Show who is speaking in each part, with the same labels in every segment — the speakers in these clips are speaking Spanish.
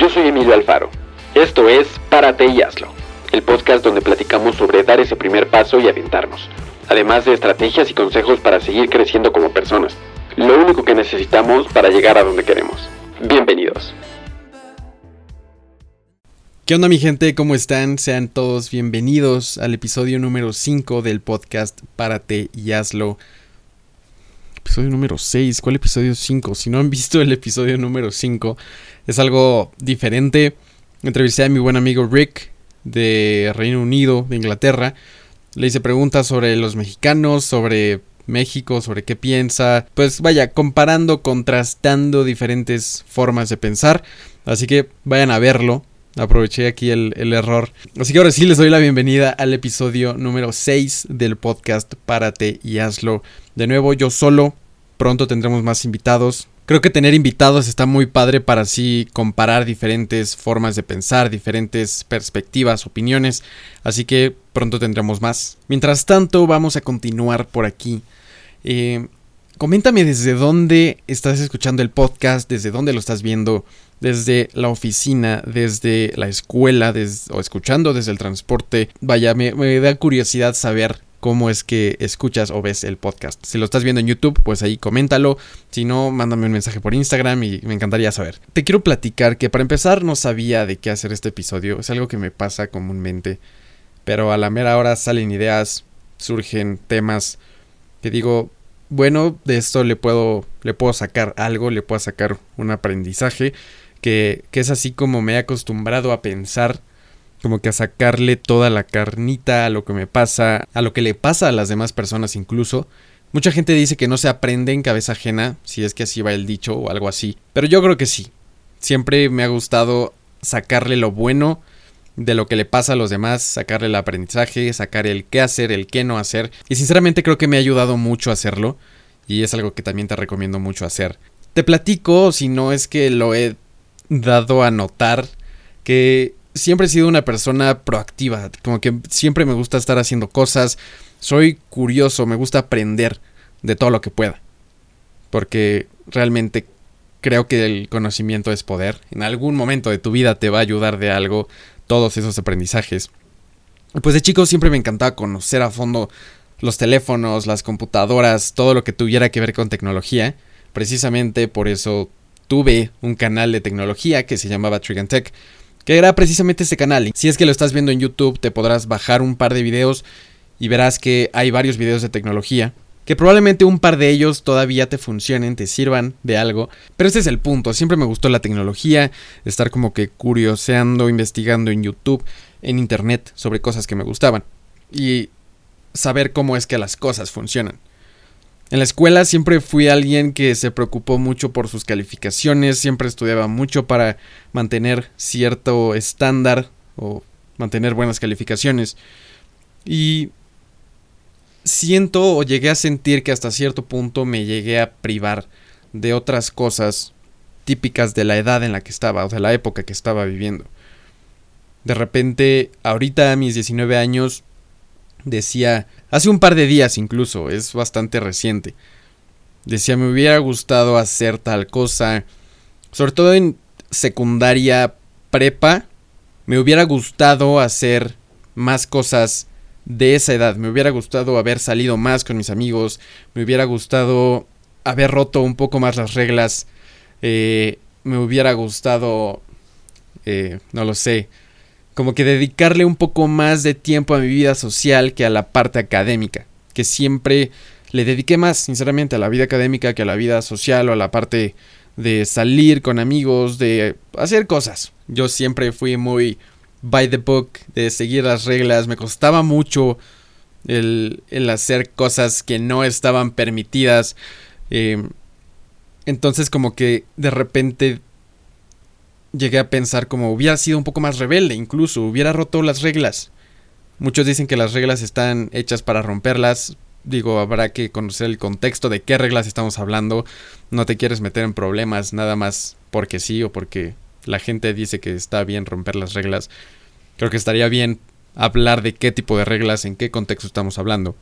Speaker 1: Yo soy Emilio Alfaro. Esto es Párate y hazlo, el podcast donde platicamos sobre dar ese primer paso y aventarnos, además de estrategias y consejos para seguir creciendo como personas. Lo único que necesitamos para llegar a donde queremos. Bienvenidos.
Speaker 2: ¿Qué onda mi gente? ¿Cómo están? Sean todos bienvenidos al episodio número 5 del podcast Párate y hazlo. Episodio número 6. ¿Cuál episodio 5? Si no han visto el episodio número 5, es algo diferente. Entrevisté a mi buen amigo Rick de Reino Unido, de Inglaterra. Le hice preguntas sobre los mexicanos, sobre México, sobre qué piensa. Pues vaya, comparando, contrastando diferentes formas de pensar. Así que vayan a verlo. Aproveché aquí el, error. Así que ahora sí les doy la bienvenida al episodio número 6 del podcast Párate y hazlo. De nuevo, yo solo. Pronto tendremos más invitados. Creo que tener invitados está muy padre para así comparar diferentes formas de pensar, diferentes perspectivas, opiniones, así que pronto tendremos más. Mientras tanto, vamos a continuar por aquí. Eh, coméntame desde dónde estás escuchando el podcast, desde dónde lo estás viendo, desde la oficina, desde la escuela, o escuchando desde el transporte. Vaya, me, me da curiosidad saber cómo es que escuchas o ves el podcast. Si lo estás viendo en YouTube, pues ahí coméntalo. Si no, mándame un mensaje por Instagram y me encantaría saber. Te quiero platicar que para empezar no sabía de qué hacer este episodio. Es algo que me pasa comúnmente. Pero a la mera hora salen ideas, surgen temas que digo, bueno, de esto le puedo, le puedo sacar algo, le puedo sacar un aprendizaje que, que es así como me he acostumbrado a pensar como que a sacarle toda la carnita a lo que me pasa, a lo que le pasa a las demás personas incluso. Mucha gente dice que no se aprende en cabeza ajena, si es que así va el dicho o algo así, pero yo creo que sí. Siempre me ha gustado sacarle lo bueno de lo que le pasa a los demás, sacarle el aprendizaje, sacar el qué hacer, el qué no hacer, y sinceramente creo que me ha ayudado mucho a hacerlo, y es algo que también te recomiendo mucho hacer. Te platico, si no es que lo he dado a notar, que siempre he sido una persona proactiva, como que siempre me gusta estar haciendo cosas, soy curioso, me gusta aprender de todo lo que pueda, porque realmente creo que el conocimiento es poder, en algún momento de tu vida te va a ayudar de algo todos esos aprendizajes. Pues de chico siempre me encantaba conocer a fondo los teléfonos, las computadoras, todo lo que tuviera que ver con tecnología. Precisamente por eso tuve un canal de tecnología que se llamaba Tech que era precisamente este canal. Si es que lo estás viendo en YouTube, te podrás bajar un par de videos y verás que hay varios videos de tecnología. Que probablemente un par de ellos todavía te funcionen, te sirvan de algo. Pero ese es el punto. Siempre me gustó la tecnología, estar como que curioseando, investigando en YouTube, en Internet, sobre cosas que me gustaban. Y saber cómo es que las cosas funcionan. En la escuela siempre fui alguien que se preocupó mucho por sus calificaciones, siempre estudiaba mucho para mantener cierto estándar o mantener buenas calificaciones. Y siento o llegué a sentir que hasta cierto punto me llegué a privar de otras cosas típicas de la edad en la que estaba, o de la época que estaba viviendo. De repente, ahorita a mis 19 años, decía, hace un par de días incluso, es bastante reciente, decía, me hubiera gustado hacer tal cosa, sobre todo en secundaria prepa, me hubiera gustado hacer más cosas de esa edad, me hubiera gustado haber salido más con mis amigos, me hubiera gustado haber roto un poco más las reglas, eh, me hubiera gustado, eh, no lo sé, como que dedicarle un poco más de tiempo a mi vida social que a la parte académica, que siempre le dediqué más, sinceramente, a la vida académica que a la vida social o a la parte de salir con amigos, de hacer cosas. Yo siempre fui muy by the book, de seguir las reglas, me costaba mucho el, hacer cosas que no estaban permitidas. Eh, entonces como que de repente llegué a pensar como hubiera sido un poco más rebelde, incluso hubiera roto las reglas. Muchos dicen que las reglas están hechas para romperlas. Digo, habrá que conocer el contexto de qué reglas estamos hablando. No te quieres meter en problemas nada más porque sí o porque la gente dice que está bien romper las reglas. Creo que estaría bien hablar de qué tipo de reglas, en qué contexto estamos hablando.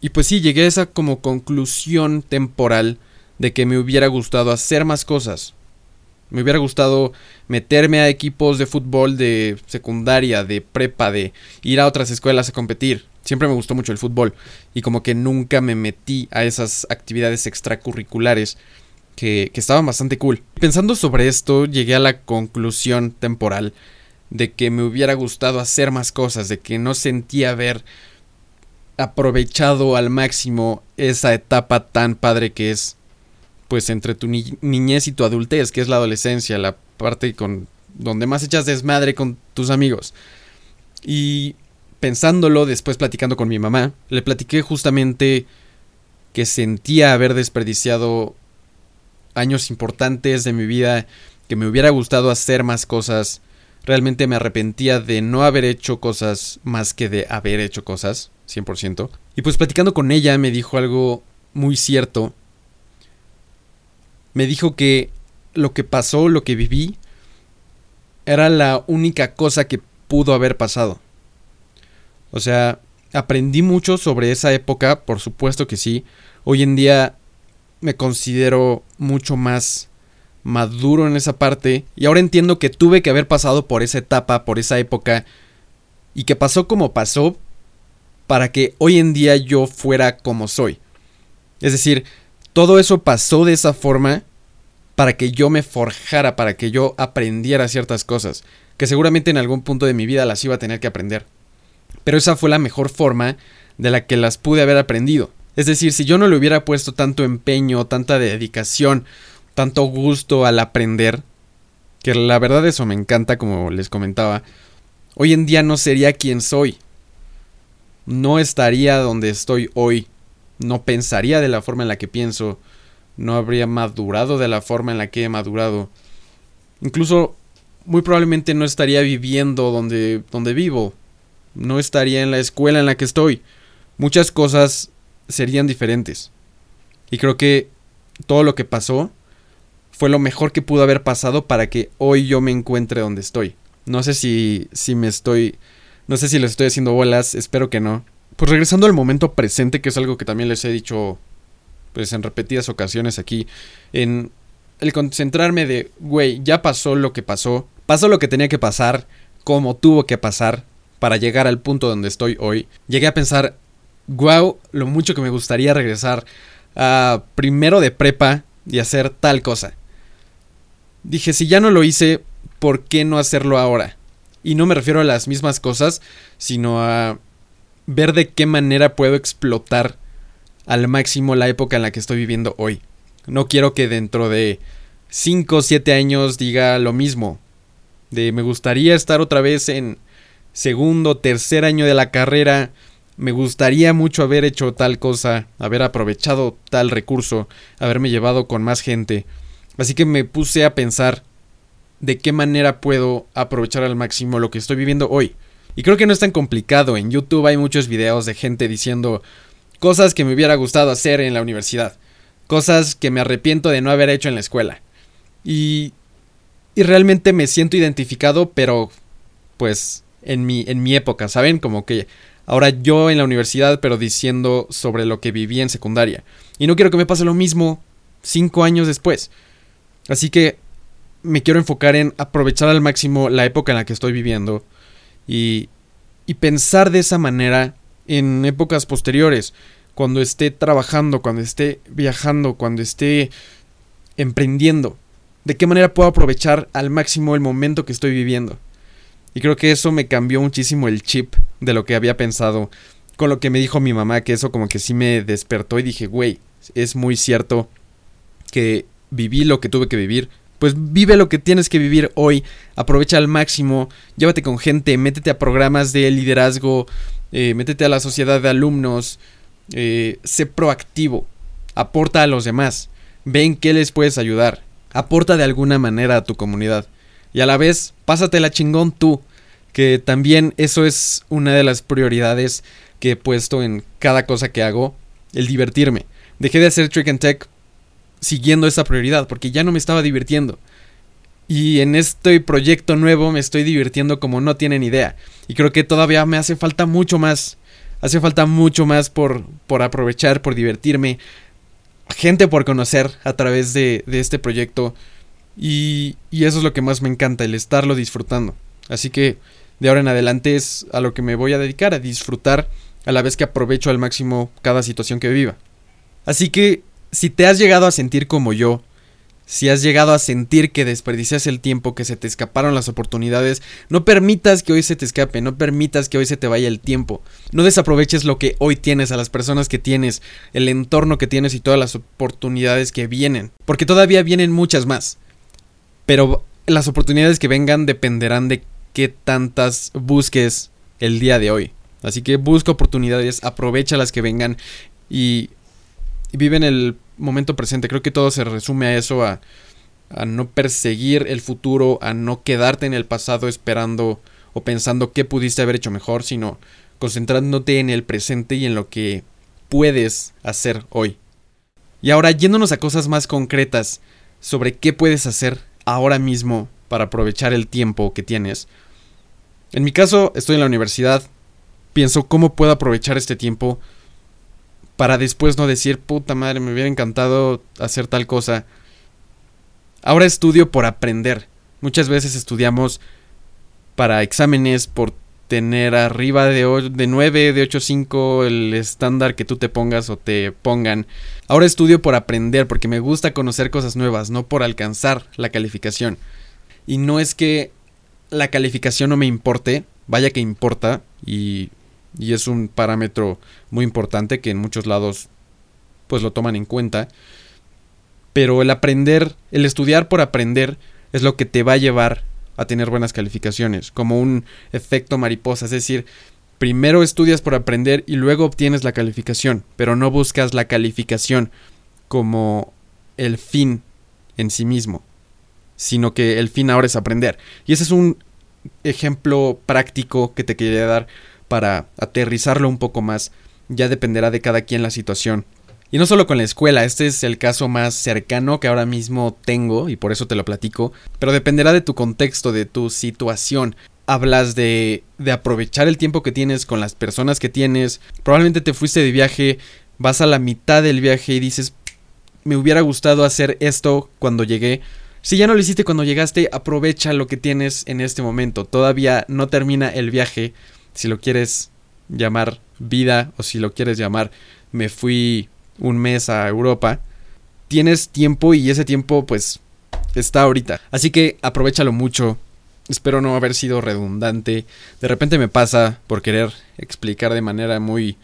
Speaker 2: Y pues sí, llegué a esa como conclusión temporal de que me hubiera gustado hacer más cosas, Me hubiera gustado meterme a equipos de fútbol de secundaria, de prepa, de ir a otras escuelas a competir. Siempre me gustó mucho el fútbol y como que nunca me metí a esas actividades extracurriculares que, que estaban bastante cool. Pensando sobre esto, llegué a la conclusión temporal de que me hubiera gustado hacer más cosas, de que no sentía haber aprovechado al máximo esa etapa tan padre que es pues entre tu niñez y tu adultez, que es la adolescencia, la parte con donde más echas desmadre con tus amigos. Y pensándolo, después platicando con mi mamá, le platiqué justamente que sentía haber desperdiciado años importantes de mi vida, que me hubiera gustado hacer más cosas. Realmente me arrepentía de no haber hecho cosas más que de haber hecho cosas, 100%. Y pues platicando con ella me dijo algo muy cierto me dijo que lo que pasó, lo que viví, era la única cosa que pudo haber pasado. O sea, aprendí mucho sobre esa época, por supuesto que sí. Hoy en día me considero mucho más maduro en esa parte y ahora entiendo que tuve que haber pasado por esa etapa, por esa época y que pasó como pasó para que hoy en día yo fuera como soy. Es decir, todo eso pasó de esa forma para que yo me forjara, para que yo aprendiera ciertas cosas, que seguramente en algún punto de mi vida las iba a tener que aprender. Pero esa fue la mejor forma de la que las pude haber aprendido. Es decir, si yo no le hubiera puesto tanto empeño, tanta dedicación, tanto gusto al aprender, que la verdad eso me encanta como les comentaba, hoy en día no sería quien soy. No estaría donde estoy hoy. No pensaría de la forma en la que pienso no habría madurado de la forma en la que he madurado. Incluso muy probablemente no estaría viviendo donde, donde vivo. No estaría en la escuela en la que estoy. Muchas cosas serían diferentes. Y creo que todo lo que pasó fue lo mejor que pudo haber pasado para que hoy yo me encuentre donde estoy. No sé si, si me estoy... No sé si les estoy haciendo bolas, espero que no. Pues regresando al momento presente, que es algo que también les he dicho pues en repetidas ocasiones aquí, en el concentrarme de, güey, ya pasó lo que pasó, pasó lo que tenía que pasar, como tuvo que pasar para llegar al punto donde estoy hoy. Llegué a pensar, wow, lo mucho que me gustaría regresar a primero de prepa y hacer tal cosa. Dije, si ya no lo hice, ¿por qué no hacerlo ahora? Y no me refiero a las mismas cosas, sino a ver de qué manera puedo explotar al máximo la época en la que estoy viviendo hoy. No quiero que dentro de 5 o 7 años diga lo mismo. De me gustaría estar otra vez en segundo, tercer año de la carrera. Me gustaría mucho haber hecho tal cosa, haber aprovechado tal recurso, haberme llevado con más gente. Así que me puse a pensar de qué manera puedo aprovechar al máximo lo que estoy viviendo hoy. Y creo que no es tan complicado. En YouTube hay muchos videos de gente diciendo Cosas que me hubiera gustado hacer en la universidad. Cosas que me arrepiento de no haber hecho en la escuela. Y, y realmente me siento identificado, pero pues en mi, en mi época, ¿saben? Como que ahora yo en la universidad, pero diciendo sobre lo que viví en secundaria. Y no quiero que me pase lo mismo cinco años después. Así que me quiero enfocar en aprovechar al máximo la época en la que estoy viviendo y, pensar de esa manera en épocas posteriores, cuando esté trabajando, cuando esté viajando, cuando esté emprendiendo. ¿De qué manera puedo aprovechar al máximo el momento que estoy viviendo? Y creo que eso me cambió muchísimo el chip de lo que había pensado con lo que me dijo mi mamá, que eso como que sí me despertó y dije, güey, es muy cierto que viví lo que tuve que vivir. Pues vive lo que tienes que vivir hoy, aprovecha al máximo, llévate con gente, métete a programas de liderazgo, eh, métete a la sociedad de alumnos, eh, sé proactivo, aporta a los demás, ven qué les puedes ayudar, aporta de alguna manera a tu comunidad y a la vez pásatela chingón tú, que también eso es una de las prioridades que he puesto en cada cosa que hago, el divertirme. Dejé de hacer Trick and Tech siguiendo esa prioridad porque ya no me estaba divirtiendo. Y en este proyecto nuevo me estoy divirtiendo como no tienen idea. Y creo que todavía me hace falta mucho más. Hace falta mucho más por, por aprovechar, por divertirme. Gente por conocer a través de, de este proyecto. Y, y eso es lo que más me encanta, el estarlo disfrutando. Así que de ahora en adelante es a lo que me voy a dedicar, a disfrutar a la vez que aprovecho al máximo cada situación que viva. Así que si te has llegado a sentir como yo, si has llegado a sentir que desperdicias el tiempo, que se te escaparon las oportunidades, no permitas que hoy se te escape, no permitas que hoy se te vaya el tiempo. No desaproveches lo que hoy tienes, a las personas que tienes, el entorno que tienes y todas las oportunidades que vienen. Porque todavía vienen muchas más. Pero las oportunidades que vengan dependerán de qué tantas busques el día de hoy. Así que busca oportunidades, aprovecha las que vengan y, vive en el momento presente. Creo que todo se resume a eso, a, no perseguir el futuro, a no quedarte en el pasado esperando o pensando qué pudiste haber hecho mejor, sino concentrándote en el presente y en lo que puedes hacer hoy. Y ahora yéndonos a cosas más concretas sobre qué puedes hacer ahora mismo para aprovechar el tiempo que tienes. En mi caso, estoy en la universidad, pienso cómo puedo aprovechar este tiempo para después no decir, puta madre, me hubiera encantado hacer tal cosa. Ahora estudio por aprender. Muchas veces estudiamos para exámenes, por tener arriba de, de 9, de 8.5 el estándar que tú te pongas o te pongan. Ahora estudio por aprender, porque me gusta conocer cosas nuevas, no por alcanzar la calificación. Y no es que la calificación no me importe, vaya que importa, y y es un parámetro muy importante que en muchos lados pues lo toman en cuenta. Pero el aprender, el estudiar por aprender es lo que te va a llevar a tener buenas calificaciones, como un efecto mariposa, es decir, primero estudias por aprender y luego obtienes la calificación, pero no buscas la calificación como el fin en sí mismo, sino que el fin ahora es aprender. Y ese es un ejemplo práctico que te quería dar para aterrizarlo un poco más. Ya dependerá de cada quien la situación. Y no solo con la escuela, este es el caso más cercano que ahora mismo tengo y por eso te lo platico, pero dependerá de tu contexto, de tu situación. Hablas de, de aprovechar el tiempo que tienes con las personas que tienes, probablemente te fuiste de viaje, vas a la mitad del viaje y dices, me hubiera gustado hacer esto cuando llegué. Si ya no lo hiciste cuando llegaste, aprovecha lo que tienes en este momento. Todavía no termina el viaje si lo quieres llamar vida o si lo quieres llamar me fui un mes a Europa, tienes tiempo y ese tiempo pues está ahorita. Así que aprovechalo mucho. Espero no haber sido redundante. De repente me pasa por querer explicar de manera muy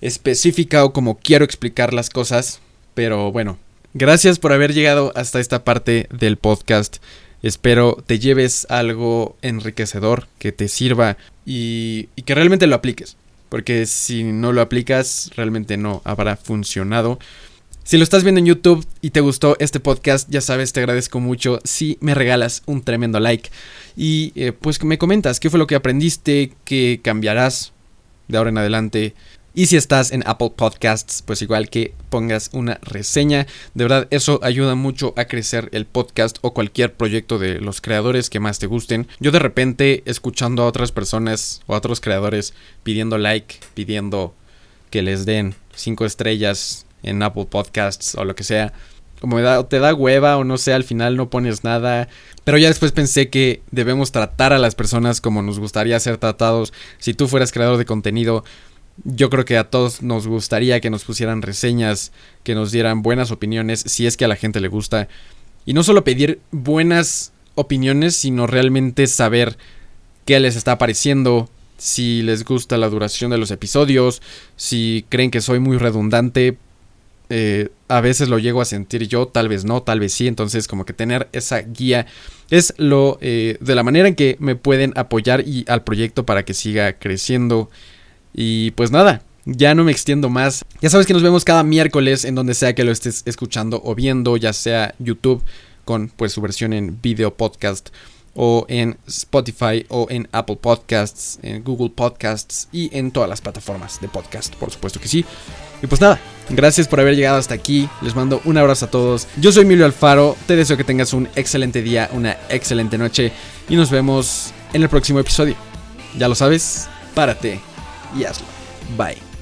Speaker 2: específica o como quiero explicar las cosas. Pero bueno, gracias por haber llegado hasta esta parte del podcast. Espero te lleves algo enriquecedor que te sirva y, que realmente lo apliques. Porque si no lo aplicas, realmente no habrá funcionado. Si lo estás viendo en YouTube y te gustó este podcast, ya sabes, te agradezco mucho si me regalas un tremendo like. Y eh, pues me comentas qué fue lo que aprendiste, qué cambiarás de ahora en adelante. Y si estás en Apple Podcasts, pues igual que pongas una reseña. De verdad, eso ayuda mucho a crecer el podcast o cualquier proyecto de los creadores que más te gusten. Yo de repente, escuchando a otras personas o a otros creadores pidiendo like, pidiendo que les den cinco estrellas en Apple Podcasts o lo que sea. Como te da hueva o no sé, al final no pones nada. Pero ya después pensé que debemos tratar a las personas como nos gustaría ser tratados. Si tú fueras creador de contenido, yo creo que a todos nos gustaría que nos pusieran reseñas, que nos dieran buenas opiniones, si es que a la gente le gusta. Y no solo pedir buenas opiniones, sino realmente saber qué les está pareciendo, si les gusta la duración de los episodios, si creen que soy muy redundante. Eh, a veces lo llego a sentir yo, tal vez no, tal vez sí. Entonces, como que tener esa guía es lo eh, de la manera en que me pueden apoyar y al proyecto para que siga creciendo y pues nada, ya no me extiendo más. Ya sabes que nos vemos cada miércoles en donde sea que lo estés escuchando o viendo, ya sea YouTube con pues su versión en video podcast o en Spotify o en Apple Podcasts, en Google Podcasts y en todas las plataformas de podcast, por supuesto que sí. Y pues nada, gracias por haber llegado hasta aquí. Les mando un abrazo a todos. Yo soy Emilio Alfaro. Te deseo que tengas un excelente día, una excelente noche y nos vemos en el próximo episodio. Ya lo sabes, párate y hazlo. Bye.